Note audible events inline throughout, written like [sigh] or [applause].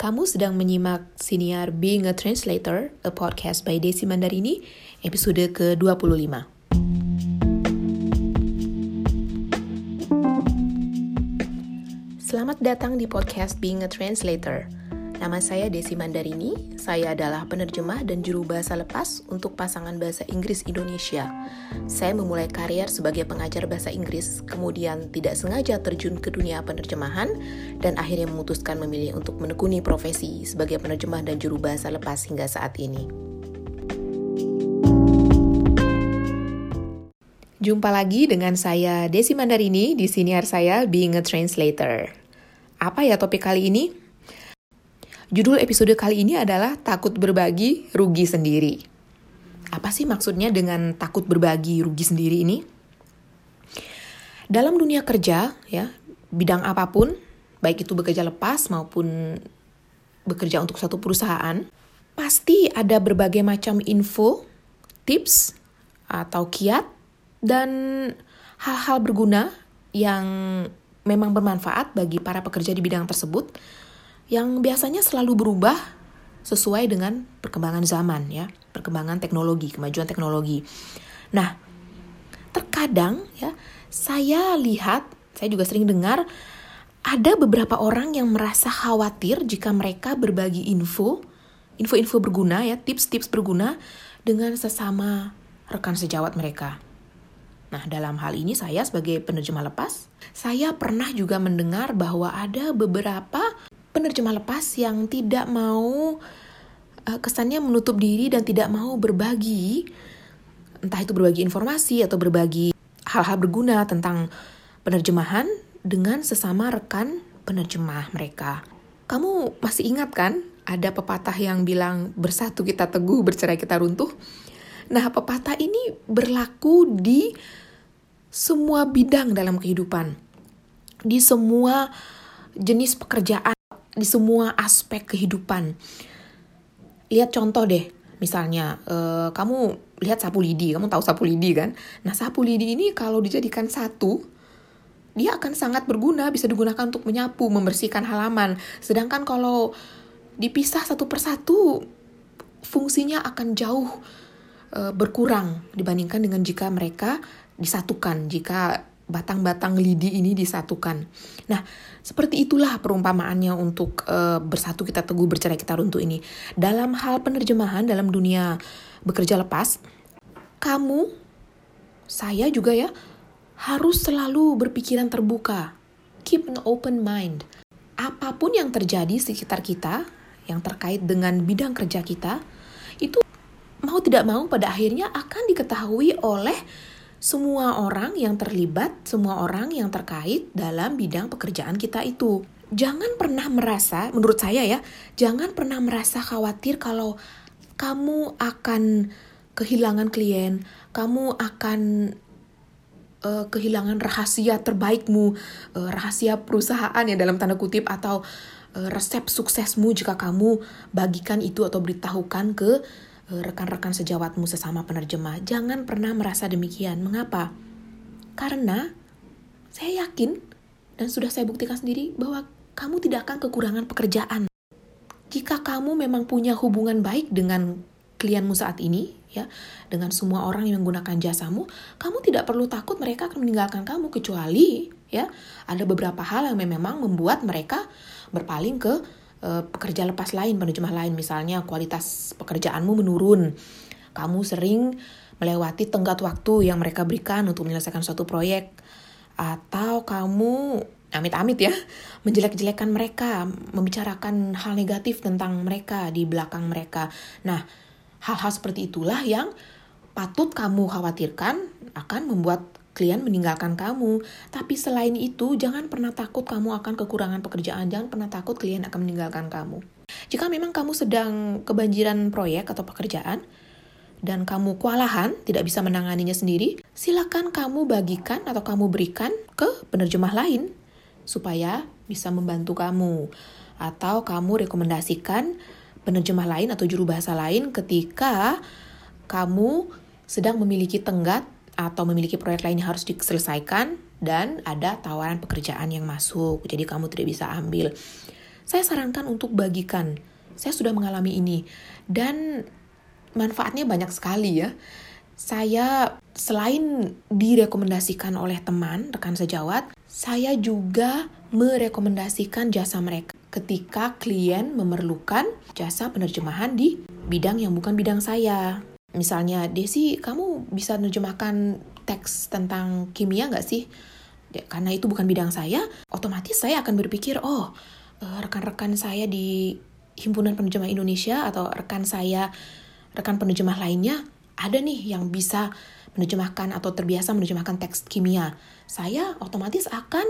Kamu sedang menyimak siniar Being a Translator, a podcast by Desi Mandarini, episode ke-25. Selamat datang di podcast Being a Translator. Nama saya Desi Mandarini, saya adalah penerjemah dan juru bahasa lepas untuk pasangan bahasa Inggris Indonesia. Saya memulai karier sebagai pengajar bahasa Inggris, kemudian tidak sengaja terjun ke dunia penerjemahan, dan akhirnya memutuskan memilih untuk menekuni profesi sebagai penerjemah dan juru bahasa lepas hingga saat ini. Jumpa lagi dengan saya Desi Mandarini di siniar saya Being a Translator. Apa ya topik kali ini? Judul episode kali ini adalah takut berbagi, rugi sendiri. Apa sih maksudnya dengan takut berbagi, rugi sendiri ini? Dalam dunia kerja, ya, bidang apa pun, baik itu bekerja lepas maupun bekerja untuk satu perusahaan, pasti ada berbagai macam info, tips, atau kiat, dan hal-hal berguna yang memang bermanfaat bagi para pekerja di bidang tersebut yang biasanya selalu berubah sesuai dengan perkembangan zaman ya, perkembangan teknologi, kemajuan teknologi. Nah, terkadang ya saya lihat, saya juga sering dengar ada beberapa orang yang merasa khawatir jika mereka berbagi info, info-info berguna ya, tips-tips berguna dengan sesama rekan sejawat mereka. Nah, dalam hal ini saya sebagai penerjemah lepas, saya pernah juga mendengar bahwa ada beberapa penerjemah lepas yang tidak mau uh, kesannya menutup diri dan tidak mau berbagi entah itu berbagi informasi atau berbagi hal-hal berguna tentang penerjemahan dengan sesama rekan penerjemah mereka. Kamu masih ingat kan ada pepatah yang bilang bersatu kita teguh, bercerai kita runtuh? Nah, pepatah ini berlaku di semua bidang dalam kehidupan. Di semua jenis pekerjaan di semua aspek kehidupan. Lihat contoh deh, misalnya uh, kamu lihat sapu lidi, kamu tahu sapu lidi kan? Nah sapu lidi ini kalau dijadikan satu, dia akan sangat berguna, bisa digunakan untuk menyapu, membersihkan halaman. Sedangkan kalau dipisah satu persatu, fungsinya akan jauh uh, berkurang dibandingkan dengan jika mereka disatukan, jika batang-batang lidi ini disatukan. Nah, seperti itulah perumpamaannya untuk uh, bersatu kita teguh, bercerai kita runtuh ini. Dalam hal penerjemahan dalam dunia bekerja lepas, kamu, saya juga ya, harus selalu berpikiran terbuka. Keep an open mind. Apa pun yang terjadi di sekitar kita, yang terkait dengan bidang kerja kita, itu mau tidak mau pada akhirnya akan diketahui oleh semua orang yang terlibat, semua orang yang terkait dalam bidang pekerjaan kita itu. Jangan pernah merasa, menurut saya ya, jangan pernah merasa khawatir kalau kamu akan kehilangan klien, kamu akan uh, kehilangan rahasia terbaikmu, uh, rahasia perusahaan ya dalam tanda kutip atau uh, resep suksesmu jika kamu bagikan itu atau beritahukan ke rekan-rekan sejawatmu sesama penerjemah. Jangan pernah merasa demikian. Mengapa? Karena saya yakin dan sudah saya buktikan sendiri bahwa kamu tidak akan kekurangan pekerjaan. Jika kamu memang punya hubungan baik dengan klienmu saat ini, ya, dengan semua orang yang menggunakan jasamu, kamu tidak perlu takut mereka akan meninggalkan kamu kecuali ya ada beberapa hal yang memang membuat mereka berpaling ke uh, pekerja lepas lain, penerjemah lain, misalnya kualitas pekerjaanmu menurun, kamu sering melewati tenggat waktu yang mereka berikan untuk menyelesaikan suatu proyek, atau kamu amit-amit ya [laughs] menjelek-jelekan mereka, membicarakan hal negatif tentang mereka di belakang mereka. Nah, hal-hal seperti itulah yang patut kamu khawatirkan akan membuat klien meninggalkan kamu. Tapi selain itu, jangan pernah takut kamu akan kekurangan pekerjaan. Jangan pernah takut klien akan meninggalkan kamu. Jika memang kamu sedang kebanjiran proyek atau pekerjaan, dan kamu kewalahan, tidak bisa menanganinya sendiri, silakan kamu bagikan atau kamu berikan ke penerjemah lain supaya bisa membantu kamu. Atau kamu rekomendasikan penerjemah lain atau juru bahasa lain ketika kamu sedang memiliki tenggat atau memiliki proyek lain yang harus diselesaikan dan ada tawaran pekerjaan yang masuk. Jadi kamu tidak bisa ambil. saya sarankan untuk bagikan. Saya sudah mengalami ini dan manfaatnya banyak sekali ya. Saya selain direkomendasikan oleh teman, rekan sejawat, saya juga merekomendasikan jasa mereka ketika klien memerlukan jasa penerjemahan di bidang yang bukan bidang saya. Misalnya, Desi, kamu bisa menerjemahkan teks tentang kimia nggak sih? Ya, karena itu bukan bidang saya, otomatis saya akan berpikir, oh, eh, rekan-rekan saya di Himpunan Penerjemah Indonesia atau rekan saya, rekan penerjemah lainnya, ada nih yang bisa menerjemahkan atau terbiasa menerjemahkan teks kimia. Saya otomatis akan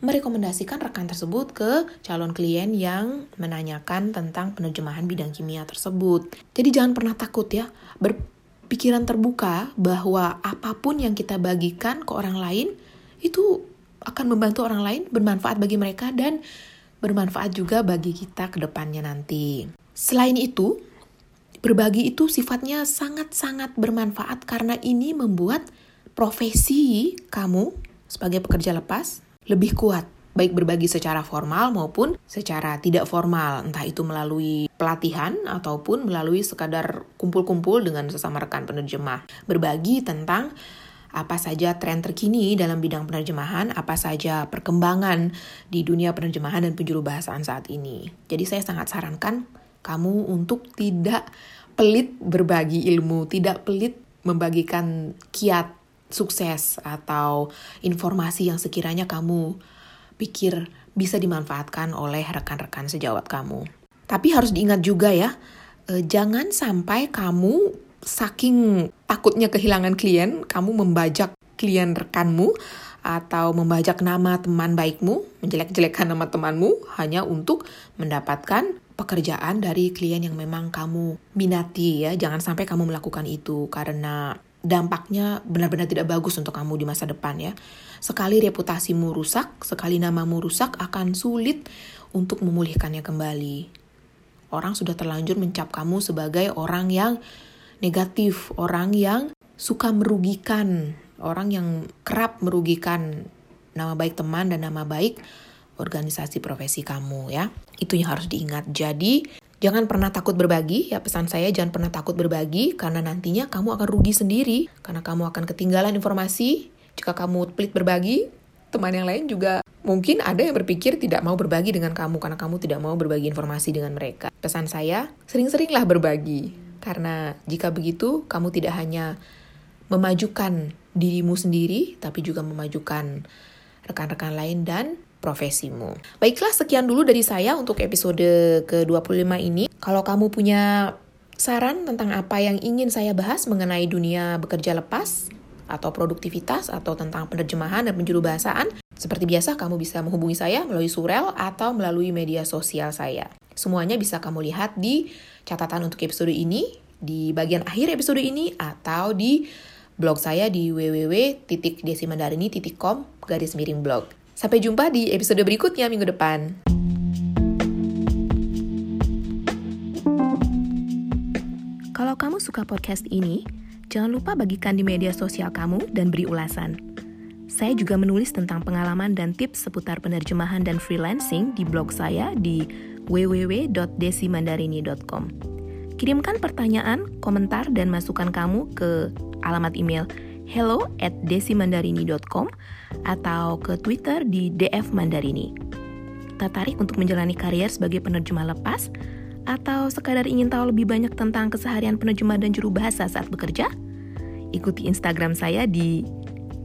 merekomendasikan rekan tersebut ke calon klien yang menanyakan tentang penerjemahan bidang kimia tersebut. Jadi jangan pernah takut ya, berpikiran terbuka bahwa apa pun yang kita bagikan ke orang lain itu akan membantu orang lain, bermanfaat bagi mereka dan bermanfaat juga bagi kita ke depannya nanti. Selain itu, berbagi itu sifatnya sangat-sangat bermanfaat karena ini membuat profesi kamu sebagai pekerja lepas lebih kuat, baik berbagi secara formal maupun secara tidak formal, entah itu melalui pelatihan ataupun melalui sekadar kumpul-kumpul dengan sesama rekan penerjemah. Berbagi tentang apa saja tren terkini dalam bidang penerjemahan, apa saja perkembangan di dunia penerjemahan dan penjuru bahasaan saat ini. Jadi saya sangat sarankan kamu untuk tidak pelit berbagi ilmu, tidak pelit membagikan kiat sukses atau informasi yang sekiranya kamu pikir bisa dimanfaatkan oleh rekan-rekan sejawat kamu. Tapi harus diingat juga ya, eh, jangan sampai kamu saking takutnya kehilangan klien, kamu membajak klien rekanmu atau membajak nama teman baikmu, menjelek-jelekkan nama temanmu hanya untuk mendapatkan pekerjaan dari klien yang memang kamu minati ya. Jangan sampai kamu melakukan itu karena dampaknya benar-benar tidak bagus untuk kamu di masa depan ya. Sekali reputasimu rusak, sekali namamu rusak akan sulit untuk memulihkannya kembali. Orang sudah terlanjur mencap kamu sebagai orang yang negatif, orang yang suka merugikan, orang yang kerap merugikan nama baik teman dan nama baik organisasi profesi kamu ya. Itu yang harus diingat. Jadi Jangan pernah takut berbagi, ya pesan saya jangan pernah takut berbagi karena nantinya kamu akan rugi sendiri karena kamu akan ketinggalan informasi. Jika kamu pelit berbagi, teman yang lain juga mungkin ada yang berpikir tidak mau berbagi dengan kamu karena kamu tidak mau berbagi informasi dengan mereka. Pesan saya, sering-seringlah berbagi karena jika begitu kamu tidak hanya memajukan dirimu sendiri tapi juga memajukan rekan-rekan lain dan profesimu. Baiklah, sekian dulu dari saya untuk episode ke-25 ini. Kalau kamu punya saran tentang apa yang ingin saya bahas mengenai dunia bekerja lepas, atau produktivitas, atau tentang penerjemahan dan penjuru bahasaan, seperti biasa kamu bisa menghubungi saya melalui surel atau melalui media sosial saya. Semuanya bisa kamu lihat di catatan untuk episode ini, di bagian akhir episode ini, atau di blog saya di www.desimandarini.com garis miring blog. Sampai jumpa di episode berikutnya minggu depan. Kalau kamu suka podcast ini, jangan lupa bagikan di media sosial kamu dan beri ulasan. Saya juga menulis tentang pengalaman dan tips seputar penerjemahan dan freelancing di blog saya di www.desimandarini.com. Kirimkan pertanyaan, komentar, dan masukan kamu ke alamat email hello at desimandarini.com atau ke Twitter di DF Mandarini. Tertarik untuk menjalani karier sebagai penerjemah lepas? Atau sekadar ingin tahu lebih banyak tentang keseharian penerjemah dan juru bahasa saat bekerja? Ikuti Instagram saya di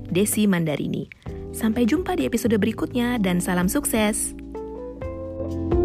Desi Mandarini. Sampai jumpa di episode berikutnya dan salam sukses! thank you